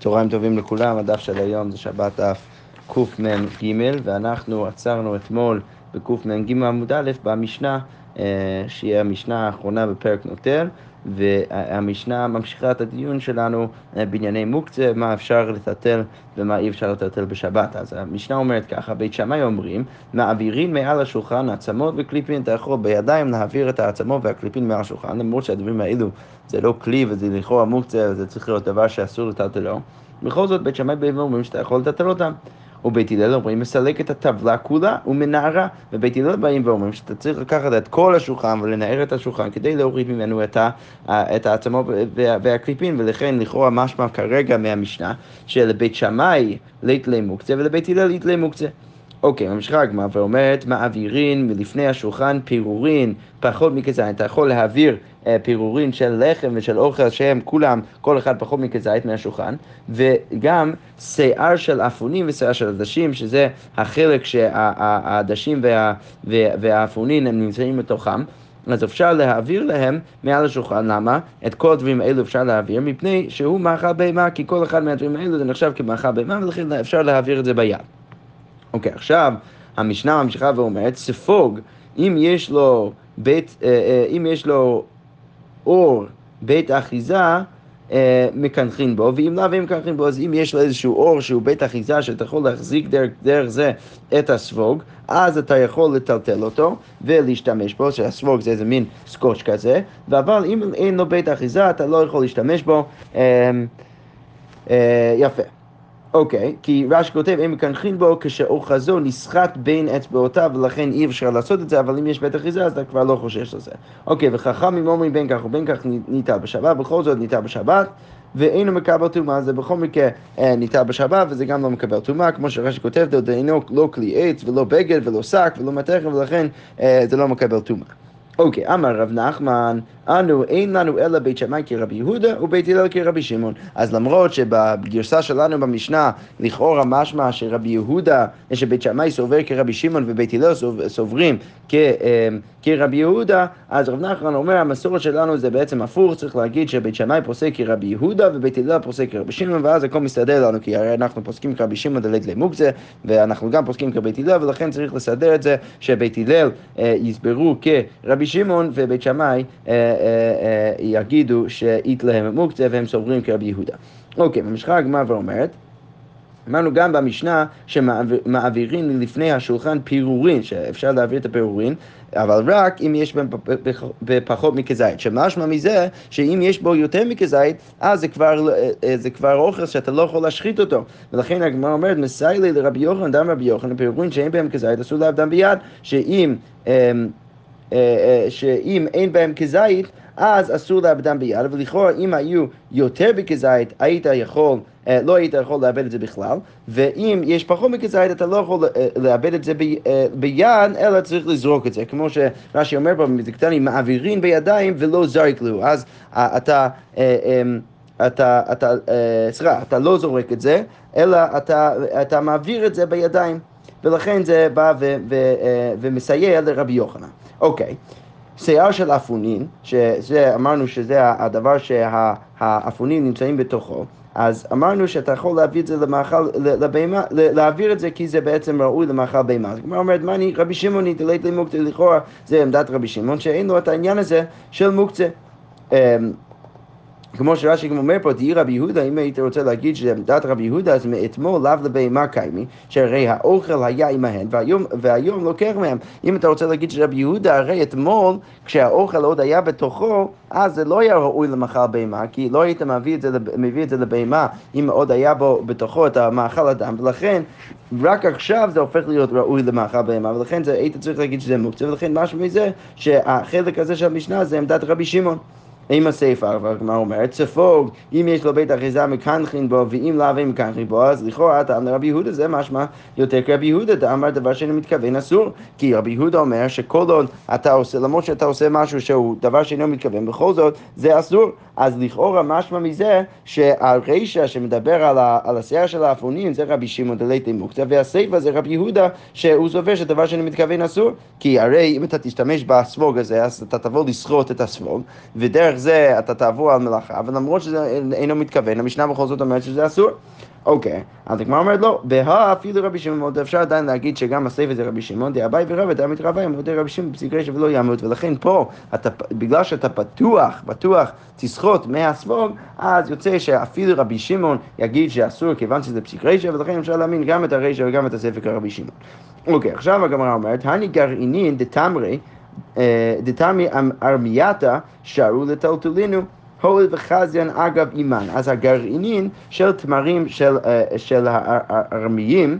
צהריים טובים לכולם, הדף של היום זה שבת קמ"ג, ואנחנו עצרנו אתמול בקמ"ג עמוד א' במשנה, אה, שהיא המשנה האחרונה בפרק נוטר, והמשנה ממשיכה את הדיון שלנו אה, בענייני מוקצה, מה אפשר לטלטל ומה אי אפשר לטלטל בשבת. אז המשנה אומרת ככה, בית שמאי אומרים, מעבירים מעל השולחן עצמות וקליפין, אתה יכול בידיים להעביר את העצמות והקליפין מעל השולחן, למרות שהדברים האלו זה לא כלי וזה לכאורה מוקצה, זה צריך להיות דבר שאסור לטלטלו. בכל זאת, בית שמאי באים ואומרים שאתה יכול לטלטל אותם. ובית הלל אומרים, מסלק את הטבלה כולה ומנערה. ובית הלל באים ואומרים שאתה צריך לקחת את כל השולחן ולנער את השולחן כדי להוריד ממנו את, ה, את העצמות והקליפין, ולכן לכאורה משמע כרגע מהמשנה שלבית שמאי ליתלי מוקצה ולבית הלל ליתלי מוקצה. אוקיי, ממשיכה הגמרא ואומרת, מעבירין מלפני השולחן פירורין פחות מכזית. אתה יכול להעביר אה, פירורין של לחם ושל אוכל שהם כולם, כל אחד פחות מכזית מהשולחן, וגם שיער של אפונים ושיער של עדשים, שזה החלק שהעדשים וה, והאפונים הם נמצאים בתוכם. אז אפשר להעביר להם מעל השולחן, למה? את כל הדברים האלו אפשר להעביר, מפני שהוא מאכל בהמה, כי כל אחד מהדברים האלו זה נחשב כמאכל בהמה, ולכן אפשר להעביר את זה ביד. אוקיי, עכשיו המשנה ממשיכה ואומרת, ספוג, אם יש לו בית, אה, אה, אם יש לו אור בית אחיזה, אה, מקנחין בו, ואם לאו הם מקנחין בו, אז אם יש לו איזשהו אור שהוא בית אחיזה שאתה יכול להחזיק דרך, דרך זה את הספוג, אז אתה יכול לטלטל אותו ולהשתמש בו, שהספוג זה איזה מין סקוץ' כזה, אבל אם אין לו בית אחיזה אתה לא יכול להשתמש בו. אה, אה, יפה. אוקיי, כי רש"י כותב, הם מקנחים בו כשאוחזו נסחט בין אצבעותיו ולכן אי אפשר לעשות את זה, אבל אם יש בית אחיזה אז אתה כבר לא חושש לזה. אוקיי, וחכמים אומרים בין כך ובין כך ניטל בשבת, בכל זאת ניטל בשבת. ואינו מקבל טומאה, זה בכל מקרה אה, ניטל בשבת וזה גם לא מקבל טומאה, כמו שרש"י כותב, דאינו לא כלי עץ ולא בגד ולא שק ולא מתכת ולכן אה, זה לא מקבל טומאה. אוקיי, אמר רב נחמן, אנו אין לנו אלא בית שמאי כרבי יהודה ובית הלל כרבי שמעון. אז למרות שבגרסה שלנו במשנה לכאורה משמע שרבי יהודה, שבית שמאי סובר כרבי שמעון ובית הלל סוברים אמ, כרבי יהודה, אז רב נחמן אומר המסורת שלנו זה בעצם הפוך, צריך להגיד שבית שמאי פוסק כרבי יהודה ובית הלל פוסק כרבי שמעון ואז הכל מסתדר לנו כי הרי אנחנו פוסקים כרבי שמעון דלית למוקצה ואנחנו גם פוסקים כבית הלל ולכן צריך לסדר את זה שבית הלל אה, יסברו כרבי שמעון ובית שמאי אה, אה, יגידו שאית להם מוקצה והם סוברים כרבי יהודה. אוקיי, ממשיכה הגמרא ואומרת אמרנו גם במשנה שמעבירים לפני השולחן פירורין, שאפשר להעביר את הפירורין, אבל רק אם יש בהם בפחות מכזית. שמשמע מזה שאם יש בו יותר מכזית, אז זה כבר, זה כבר אוכל שאתה לא יכול להשחית אותו. ולכן הגמרא אומרת, מסיילי לרבי יוחנן, דם רבי יוחנן, פירורין שאין בהם כזית, אסור לעבדם ביד, שאם... אה, אה, שאם אין בהם כזית, אז אסור לאבדם ביד, ולכאורה אם היו יותר בכזית, היית יכול, אה, לא היית יכול לאבד את זה בכלל, ואם יש פחות מכזית, אתה לא יכול לאבד את זה ביד, אלא צריך לזרוק את זה, כמו שרש"י אומר פה במזקטנים, מעבירים בידיים ולא זריק לו, אז אתה... אמ, אתה, אתה, סליחה, אתה לא זורק את זה, אלא אתה, אתה מעביר את זה בידיים, ולכן זה בא ו, ו, ומסייע לרבי יוחנן. אוקיי. שיער של אפונין, שזה אמרנו שזה הדבר שהאפונים נמצאים בתוכו, אז אמרנו שאתה יכול להביא את זה למאכל, לבהמה, להעביר את זה כי זה בעצם ראוי למאכל בהמה. אז הגמרא אומרת, מה אני, רבי שמעון נתלית למוקצה, לכאורה זה עמדת רבי שמעון, שאין לו את העניין הזה של מוקצה. כמו שרש"י גם אומר פה, תהי רבי יהודה, אם היית רוצה להגיד שעמדת רבי יהודה, אז מאתמול לאו לבהמה קיימי, שהרי האוכל היה עמהן, והיום, והיום לוקח מהם. אם אתה רוצה להגיד שרבי יהודה, הרי אתמול, כשהאוכל עוד היה בתוכו, אז זה לא היה ראוי למאכל בהמה, כי לא היית מביא את זה, מביא את זה לבהמה אם עוד היה בו בתוכו את המאכל אדם, ולכן רק עכשיו זה הופך להיות ראוי למאכל בהמה, ולכן זה, היית צריך להגיד שזה מוקצה, ולכן משהו מזה שהחלק הזה של המשנה זה עמדת רבי שמעון. עם הספר, והגמרא אומרת, ספוג, אם יש לו בית אחיזה מקנחין בו, ואם לאו אין מקנחין בו, אז לכאורה טעם לרבי יהודה זה משמע יותר כרבי יהודה, דאמר דבר שאינו מתכוון אסור, כי רבי יהודה אומר שכל עוד אתה עושה, למרות שאתה עושה משהו שהוא דבר שאינו מתכוון, בכל זאת זה אסור, אז לכאורה משמע מזה שהרישא שמדבר על, ה, על השיער של האפונים זה רבי שמעון דליתי מוקצה, והסיפא זה רבי יהודה שהוא סובר שדבר שאינו מתכוון אסור, כי הרי אם אתה תשתמש בסבוג הזה, אז אתה תבוא לסחוט את הסבוג, ודרך זה אתה תעבור על מלאכה, ולמרות שזה אינו מתכוון, המשנה בכל זאת אומרת שזה אסור. אוקיי, אז הגמרא אומרת לא, בהא אפילו רבי שמעון מאוד אפשר עדיין להגיד שגם הסייפה זה רבי שמעון, דאביי ורבא דאמית רבי, מודה רבי שמעון פסיק רשע ולא ימות, ולכן פה, בגלל שאתה פתוח, בטוח תסחוט מהספוג, אז יוצא שאפילו רבי שמעון יגיד שאסור כיוון שזה פסיק רשע, ולכן אפשר להאמין גם את הרשע וגם את הסייפה כרבי שמעון. אוקיי, עכשיו הגמרא אומרת, הני גרעינין דתמרי, אה, דתמרי ארמייתא שרו לטלטולינו הואיל וחזיין אגב אימן. אז הגרעינין של תמרים של, אה, של הארמיים,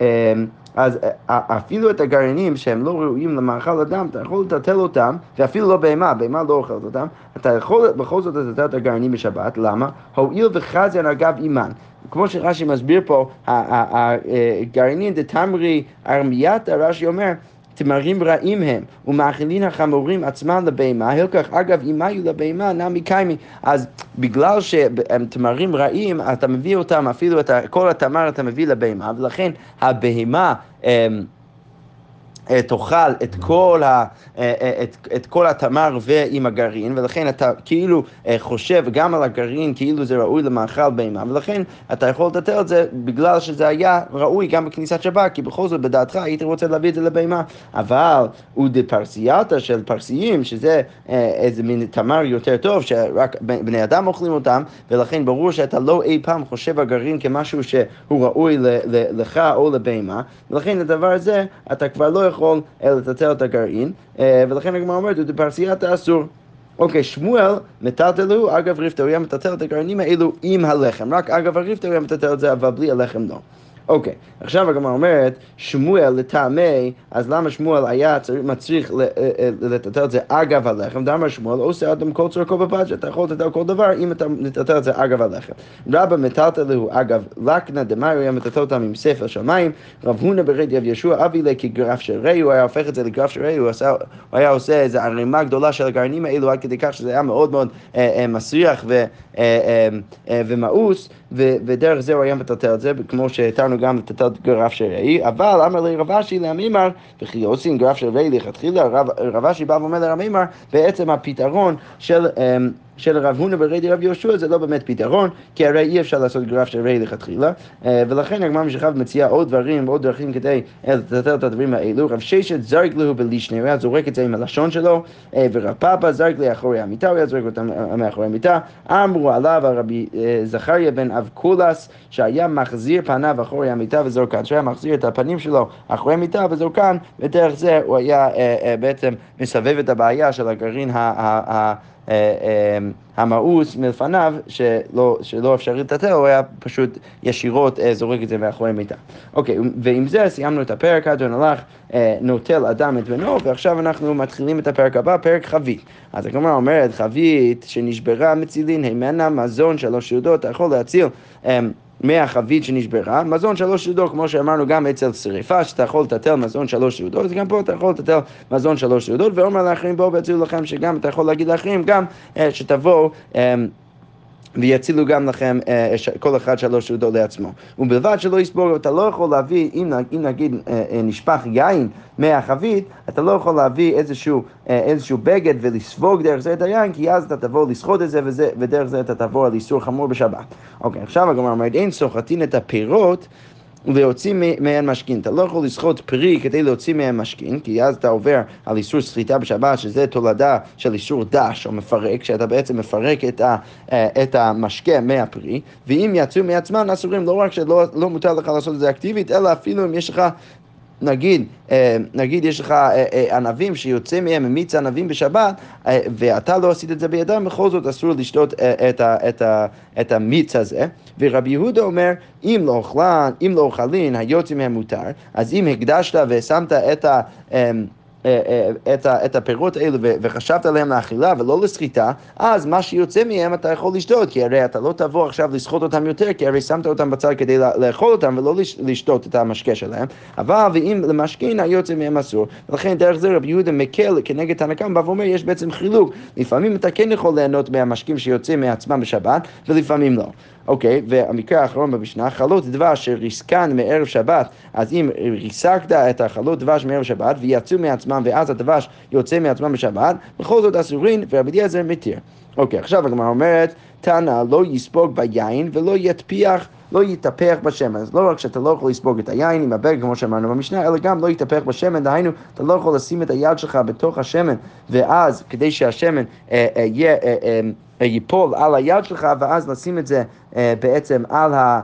אה, אז אפילו את הגרעינים שהם לא ראויים למאכל אדם, אתה יכול לטלטל אותם, ואפילו לא בהמה, בהמה לא אוכלת אותם, אתה יכול בכל זאת לטלטל את הגרעינים בשבת, למה? הואיל וחזיין אגב אימן. כמו שרש"י מסביר פה, הגרעינין דתמרי ארמייתא, רש"י אומר, תמרים רעים הם, ומאכילין החמורים עצמם לבהמה, הלקח אגב אם היו לבהמה נמי קיימי. אז בגלל שהם תמרים רעים, אתה מביא אותם, אפילו את כל התמר אתה מביא לבהמה, ולכן הבהמה... אה, תאכל את כל, ה, אה, אה, את, את כל התמר ועם הגרעין, ולכן אתה כאילו חושב גם על הגרעין כאילו זה ראוי למאכל בהמה, ולכן אתה יכול לטטל את זה בגלל שזה היה ראוי גם בכניסת שבת, כי בכל זאת בדעתך היית רוצה להביא את זה לבהמה. אבל הוא דפרסייתא של פרסיים, שזה איזה מין תמר יותר טוב, שרק בני אדם אוכלים אותם, ולכן ברור שאתה לא אי פעם חושב על גרעין כמשהו שהוא ראוי לך או לבהמה, ולכן הדבר הזה אתה כבר לא יכול... יכול לטלטל את הגרעין, אה, ולכן הגמרא אומרת, ובפרסיית האסור. אוקיי, שמואל מטלטלו, אגב רפתו, הוא היה מטלטל את הגרעינים האלו עם הלחם, רק אגב הרפתו הוא היה מטלטל את זה, אבל בלי הלחם לא. אוקיי, עכשיו הגמרא אומרת, שמואל לטעמי, אז למה שמואל היה צריך, מצריך אה, אה, לטטל את זה אגב הלחם? דאמר שמואל, עושה אדם כל צורכו בבג'ה, אתה יכול לטטל כל דבר אם אתה מטטל את זה אגב הלחם. רבא מטלטלו אגב לקנה דמאי, הוא היה מטטל אותם עם ספר שמיים, רב הונא ברד יב ישוע אבי לה כגרף של רי, הוא היה הופך את זה לגרף של רי, הוא, היה עושה איזו ערימה גדולה של הגרעינים האלו עד כדי כך שזה היה מאוד מאוד אה, מסריח ומאוס, ודרך זה הוא היה מטלטל את זה, כמו שהתרנו גם לטטל גרף של ראי, אבל אמר לי רב אשי לעמימר, וכי עושים גרף של ראי לכתחילה, רב אשי בא ואומר לרב עמימר, בעצם הפתרון של... של רב הונא ברי רב יהושע זה לא באמת פתרון, כי הרי אי אפשר לעשות גרף של רי לכתחילה, אה, ולכן הגמרא משכב מציעה עוד דברים ועוד דרכים כדי אה, לטטל את הדברים האלו. רב ששת זרק לו בלישנה, הוא היה זורק את זה עם הלשון שלו, אה, ורב פאפה זרק לאחורי המיטה, הוא היה זורק אותם מאחורי המיטה. אמרו עליו הרבי זכריה בן אבקולס, שהיה מחזיר פניו אחורי המיטה וזורקן, שהיה מחזיר את הפנים שלו אחורי המיטה וזורקן, ודרך זה הוא היה בעצם מסבב את הבעיה של הגרעין ה... אה, אה, המאוס מלפניו, שלא, שלא אפשרי לטטל, הוא היה פשוט ישירות אה, זורק את זה מאחורי מיטה. אוקיי, ועם זה סיימנו את הפרק, אדון הלך, נוטל אדם את בנו, ועכשיו אנחנו מתחילים את הפרק הבא, פרק חבית. אז הגמרא אומרת, חבית שנשברה מצילין, הימנה מזון שלוש יהודות, אתה יכול להציל. מהחבית שנשברה, מזון שלוש סעודות, כמו שאמרנו גם אצל שריפה, שאתה יכול לטטל מזון שלוש סעודות, אז גם פה אתה יכול לטטל מזון שלוש סעודות, ואומר לאחרים בואו ויצילו לכם שגם אתה יכול להגיד לאחרים גם אה, שתבואו אה, ויצילו גם לכם אה, כל אחד שלוש סעודות לעצמו. ובלבד שלא יסבור, אתה לא יכול להביא, אם, אם נגיד אה, אה, נשפך יין מהחבית, אתה לא יכול להביא איזשהו, איזשהו בגד ולספוג דרך זה את היין, כי אז אתה תבוא לסחוט את זה, וזה, ודרך זה אתה תבוא על איסור חמור בשבת. אוקיי, עכשיו הגמרא אומרת, אין סוחטין את הפירות להוציא מהן משכין. אתה לא יכול לסחוט פרי כדי להוציא מהן משכין, כי אז אתה עובר על איסור סחיטה בשבת, שזה תולדה של איסור דש או מפרק, שאתה בעצם מפרק את, ה, אה, את המשקה מהפרי, ואם יצאו מעצמם אסורים, לא רק שלא לא מותר לך לעשות את זה אקטיבית, אלא אפילו אם יש לך נגיד, אה, נגיד יש לך אה, אה, ענבים שיוצא מהם מיץ ענבים בשבת ואתה לא עשית את זה בידם, בכל זאת אסור לשתות את, ה, את, ה, את המיץ הזה. ורבי יהודה אומר, אם לא אוכלן, אם לא אוכלין, היוצא מהם מותר, אז אם הקדשת ושמת את ה... אה, אה, את, את הפירות האלו וחשבת עליהם לאכילה ולא לסחיטה, אז מה שיוצא מהם אתה יכול לשתות, כי הרי אתה לא תבוא עכשיו לסחוט אותם יותר, כי הרי שמת אותם בצד כדי לאכול אותם ולא לשתות את המשקה שלהם, אבל ואם למשכין היוצא מהם אסור, ולכן דרך זה רבי יהודה מקל כנגד תנא קמא, ואומר יש בעצם חילוק, לפעמים אתה כן יכול ליהנות מהמשקים שיוצאים מעצמם בשבת, ולפעמים לא. אוקיי, והמקרה האחרון במשנה, חלות דבש שריסקן מערב שבת, אז אם ריסקת את החלות דבש מערב שבת ויצאו מעצמם עצמם ואז הדבש יוצא מעצמם בשבת, בכל זאת אסורין ורבי אליעזר מתיר. אוקיי, עכשיו הגמרא אומרת, תנא לא יספוג ביין ולא יטפיח לא יתהפך בשמן. אז לא רק שאתה לא יכול לספוג את היין עם הבגד, כמו שאמרנו במשנה, אלא גם לא יתהפך בשמן, דהיינו, אתה לא יכול לשים את היד שלך בתוך השמן, ואז כדי שהשמן אה, אה, יהיה, אה, אה, אה, ייפול על היד שלך, ואז לשים את זה אה, בעצם על, ה,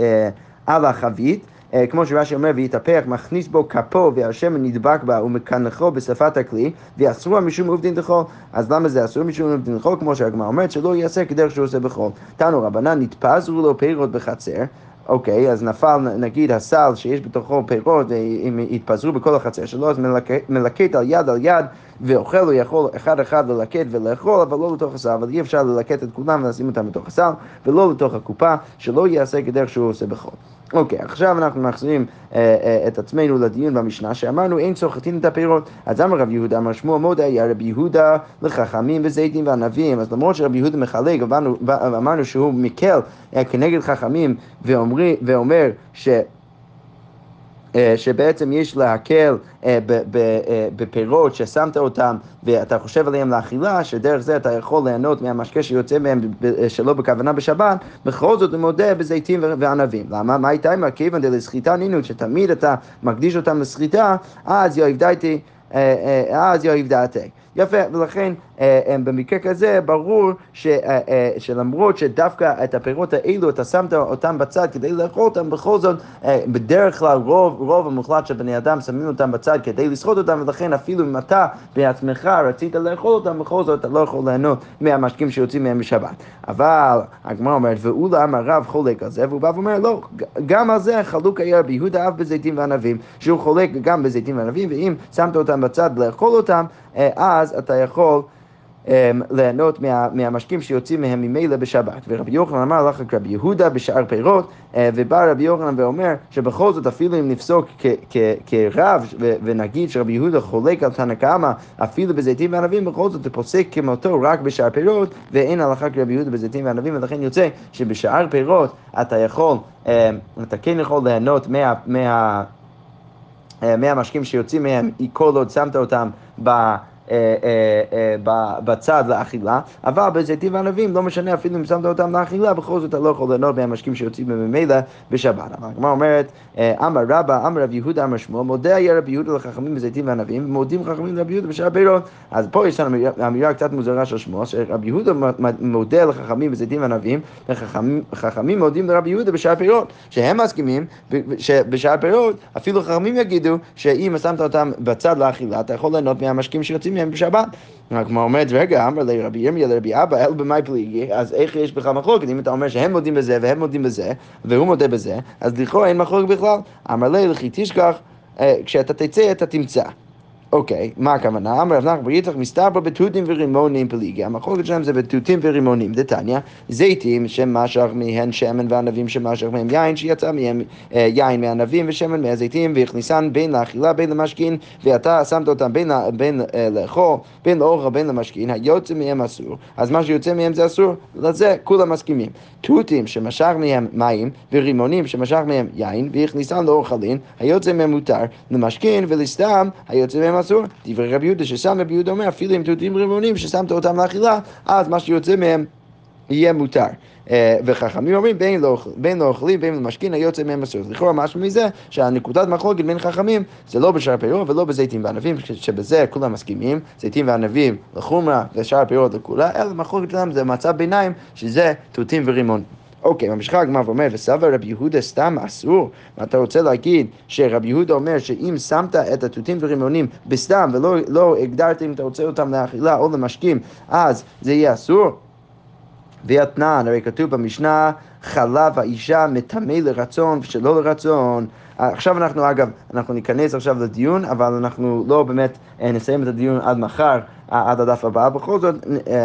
אה, על החבית. אה, כמו שרש"י אומר, ויתהפך, מכניס בו כפו והשמן נדבק בה ומקנחו בשפת הכלי, ואסור משום עובדין דחול. אז למה זה אסור משום עובדין דחול? כמו שהגמרא אומרת, שלא יעשה כדרך שהוא עושה בחול. תנו רבנן, נתפזרו לו פירות בחצר. אוקיי, אז נפל נגיד הסל שיש בתוכו פירות, אם יתפזרו בכל החצר שלו, אז מלקט על יד על יד ואוכל הוא יכול אחד אחד ללקט ולאכול, אבל לא לתוך הסל, אבל אי אפשר ללקט את כולם ולשים אותם בתוך הסל, ולא לתוך הקופה, שלא יעשה כדרך שהוא עושה בחול. אוקיי, עכשיו אנחנו מחזירים אה, אה, את עצמנו לדיון במשנה שאמרנו אין סוחטין את הפירות. אז אמר רב יהודה, אמר שמואל מודה, היה רבי יהודה לחכמים וזיתים וענבים. אז למרות שרבי יהודה מחלק, אמרנו, אמרנו שהוא מקל אה, כנגד חכמים ואומרי, ואומר ש... אה, שבעצם יש להקל אה, אה, בפירות ששמת אותם ואתה חושב עליהם לאכילה, שדרך זה אתה יכול ליהנות מהמשקה שיוצא מהם שלא בכוונה בשבת, בכל זאת הוא מודה בזיתים וענבים. למה? מה הייתה עם הכיוון דלסחיטה נינות, שתמיד אתה מקדיש אותם לסחיטה, אז יאהב דעתי, אז יאהב דעתי. יפה, ולכן אה, אה, במקרה כזה ברור ש, אה, אה, שלמרות שדווקא את הפירות האלו אתה שמת אותם בצד כדי לאכול אותם, בכל זאת אה, בדרך כלל רוב, רוב המוחלט של בני אדם שמים אותם בצד כדי לסחוט אותם, ולכן אפילו אם אתה בעצמך רצית לאכול אותם, בכל זאת אתה לא יכול ליהנות מהמשקים שיוצאים מהם בשבת. אבל הגמרא אומרת, ואולם הרב חולק על זה, והוא בא ואומר, לא, גם על זה חלוק היה רבי יהודה אף בזיתים וענבים, שהוא חולק גם בזיתים וענבים, ואם שמת אותם בצד לאכול אותם, אז אתה יכול אמ, ליהנות מה, מהמשקים שיוצאים מהם ממילא בשבת. ורבי יוחנן אמר לך רבי יהודה בשאר פירות, אה, ובא רבי יוחנן ואומר שבכל זאת אפילו אם נפסוק כרב ונגיד שרבי יהודה חולק על תנא קמא אפילו בזיתים וענבים, בכל זאת הוא פוסק כמותו רק בשאר פירות, ואין הלכה כרבי יהודה בזיתים וענבים, ולכן יוצא שבשאר פירות אתה יכול, אמ, אתה כן יכול ליהנות מה... מה אה, מהמשקים שיוצאים מהם, כל עוד שמת אותם 吧？אה, אה, אה, בצד לאכילה, אבל בזיתים וענבים לא משנה אפילו אם שמת אותם לאכילה, בכל זאת אתה לא יכול ליהנות מהמשקים שיוצאים ממילא בשבת. אבל הגמרא אומרת, אמר רבא, אמר רב יהודה, אמר שמואל, מודה היה רבי יהודה לחכמים בזיתים וענבים, ומודים חכמים לרבי יהודה בשאר פירות. אז פה יש לנו אמירה קצת מוזרה של שמואל, שרבי יהודה מודה לחכמים בזיתים וענבים, וחכמים מודים לרבי יהודה בשאר פירות, שהם מסכימים שבשאר פירות אפילו חכמים יגידו שאם שמת אותם בצד לאכילה, אתה יכול ליהנות מהמשקים שיוצאים מהם בשבת. הגמרא אומרת, רגע, אמר לי רבי ירמיה לרבי אבא, אל במאי פליגי, אז איך יש בכלל מחלוקת? אם אתה אומר שהם מודים בזה והם מודים בזה, והוא מודה בזה, אז לכאורה אין מחלוקת בכלל. אמר לי, לכי תשכח, אה, כשאתה תצא אתה תמצא. אוקיי, מה הכוונה? אמר רב נחמן בר יצחק מסתבר בתותים ורימונים פליגי. המחלוקת שלהם זה בתותים ורימונים. דתניא, זיתים שמשך מהן שמן וענבים שמשך מהם יין, שיצא מהם אה, יין מענבים ושמן מהזיתים, והכניסן בין לאכילה בין למשכין, ואתה שמת אותם בין, אה, לאכול, בין לאוכל בין למשכין, היוצא מהם אסור. אז מה שיוצא מהם זה אסור, לזה כולם מסכימים. תותים שמשך מהם מים, ורימונים שמשך מהם יין, והכניסן לאוכלין, היוצא מהם מותר, למשכין ולסתם, היוצא מהם אסור. דברי רבי יהודה ששם רבי יהודה אומר, אפילו אם תותים רימונים ששמת אותם לאכילה, אז מה שיוצא מהם יהיה מותר. אה, וחכמים אומרים בין לא, בין לא אוכלים בין למשכין היוצא מהם אסור. לכאורה משהו מזה שהנקודת מחלוקת בין חכמים זה לא בשאר הפירות ולא בזיתים וענבים, שבזה כולם מסכימים, זיתים וענבים לחומרה ושאר הפירות לכולה, אלא מחלוקת שלהם זה מצב ביניים שזה תותים ורימון. אוקיי, ממשיכה הגמרא ואומרת, וסבא רבי יהודה סתם אסור? אתה רוצה להגיד שרבי יהודה אומר שאם שמת את התותים ורימונים בסתם ולא לא הגדרת אם אתה רוצה אותם לאכילה או למשקים, אז זה יהיה אסור? ואתנן, הרי כתוב במשנה, חלב האישה מטמא לרצון ושלא לרצון. עכשיו אנחנו, אגב, אנחנו ניכנס עכשיו לדיון, אבל אנחנו לא באמת אה, נסיים את הדיון עד מחר עד הדף הבא, בכל זאת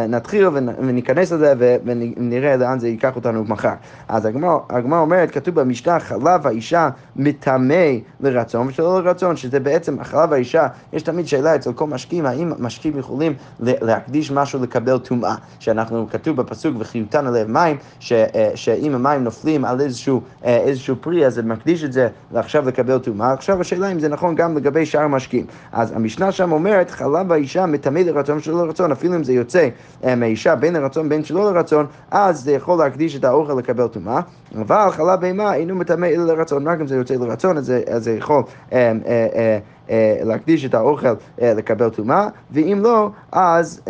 נתחיל וניכנס לזה ונראה לאן זה ייקח אותנו מחר. אז הגמרא אומרת, כתוב במשנה, חלב האישה מטמא לרצון ושלא לרצון, שזה בעצם, החלב האישה, יש תמיד שאלה אצל כל משקיעים, האם משקיעים יכולים להקדיש משהו לקבל טומאה, שאנחנו, כתוב בפסוק, וחיותן עליהם מים, ש, שאם המים נופלים על איזשהו, איזשהו פרי, אז זה מקדיש את זה עכשיו לקבל טומאה. עכשיו השאלה אם זה נכון גם לגבי שאר המשקיעים. אז המשנה שם אומרת, חלב האישה מטמא לרצון ושלא לרצון, אפילו אם זה יוצא מהאישה בין לרצון בין שלא לרצון, אז זה יכול להקדיש את האוכל לקבל טומאה, אבל חלב בהמה אינו מטמא אלא לרצון, רק אם זה יוצא לרצון, אז זה יכול... אה, אה, אה, להקדיש את האוכל לקבל טומאה, ואם לא, אז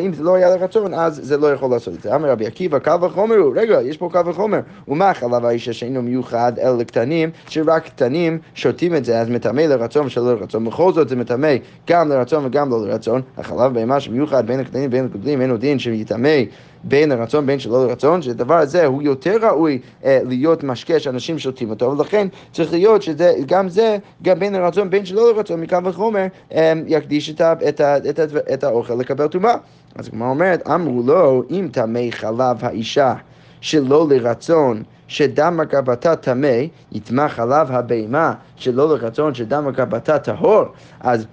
אם זה לא היה לרצון, אז זה לא יכול לעשות את זה. אמר רבי עקיבא, קל וחומר הוא, רגע, יש פה קל וחומר. ומה חלב האישה שאינו מיוחד אלא לקטנים, שרק קטנים שותים את זה, אז מטמא לרצון ושלא לרצון. בכל זאת זה מטמא גם לרצון וגם לא לרצון. החלב בהמה שמיוחד בין הקטנים ובין הגדולים, אין עוד דין שיטמא בין לרצון בין שלא לרצון, שהדבר הזה הוא יותר ראוי אה, להיות משקה שאנשים שותים אותו, ולכן צריך להיות שגם זה, גם בין לרצון בין שלא לרצון, מקו וחומר, אה, יקדיש את, ה, את, ה, את, ה, את האוכל לקבל טומאה. אז כמו אומרת, אמרו לו, אם טמא חלב האישה שלא לרצון, שדם הגבתה טמא, יטמע חלב הבהמה שלא לרצון, שדם הגבתה טהור, אז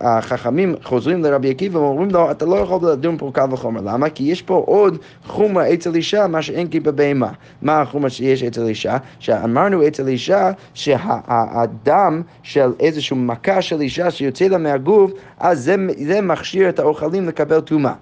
החכמים חוזרים לרבי עקיבא ואומרים לו, אתה לא יכול לדון פה קל וחומר. למה? כי יש פה עוד חומרה אצל אישה, מה שאין כי בבהמה. מה החומרה שיש אצל אישה? שאמרנו אצל אישה שהדם של איזושהי מכה של אישה שיוצא לה מהגוף, אז זה, זה מכשיר את האוכלים לקבל טומאה.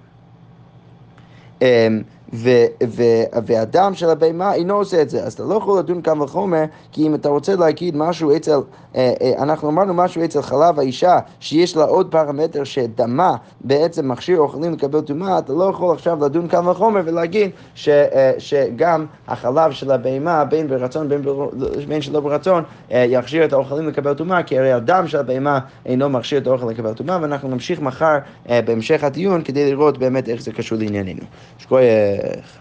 ו- ו- והדם של הבהמה אינו עושה את זה. אז אתה לא יכול לדון כאן וחומר, כי אם אתה רוצה להגיד משהו אצל, אה, אה, אנחנו אמרנו משהו אצל חלב האישה, שיש לה עוד פרמטר שדמה בעצם מכשיר אוכלים לקבל טומאה, אתה לא יכול עכשיו לדון כאן וחומר ולהגיד ש- אה, שגם החלב של הבהמה, בין ברצון בין, בר- בין שלא ברצון, יכשיר את האוכלים לקבל טומאה, כי הרי הדם של הבהמה אינו מכשיר את האוכל לקבל טומאה, ואנחנו נמשיך מחר בהמשך הדיון כדי לראות באמת איך זה קשור לענייננו. terre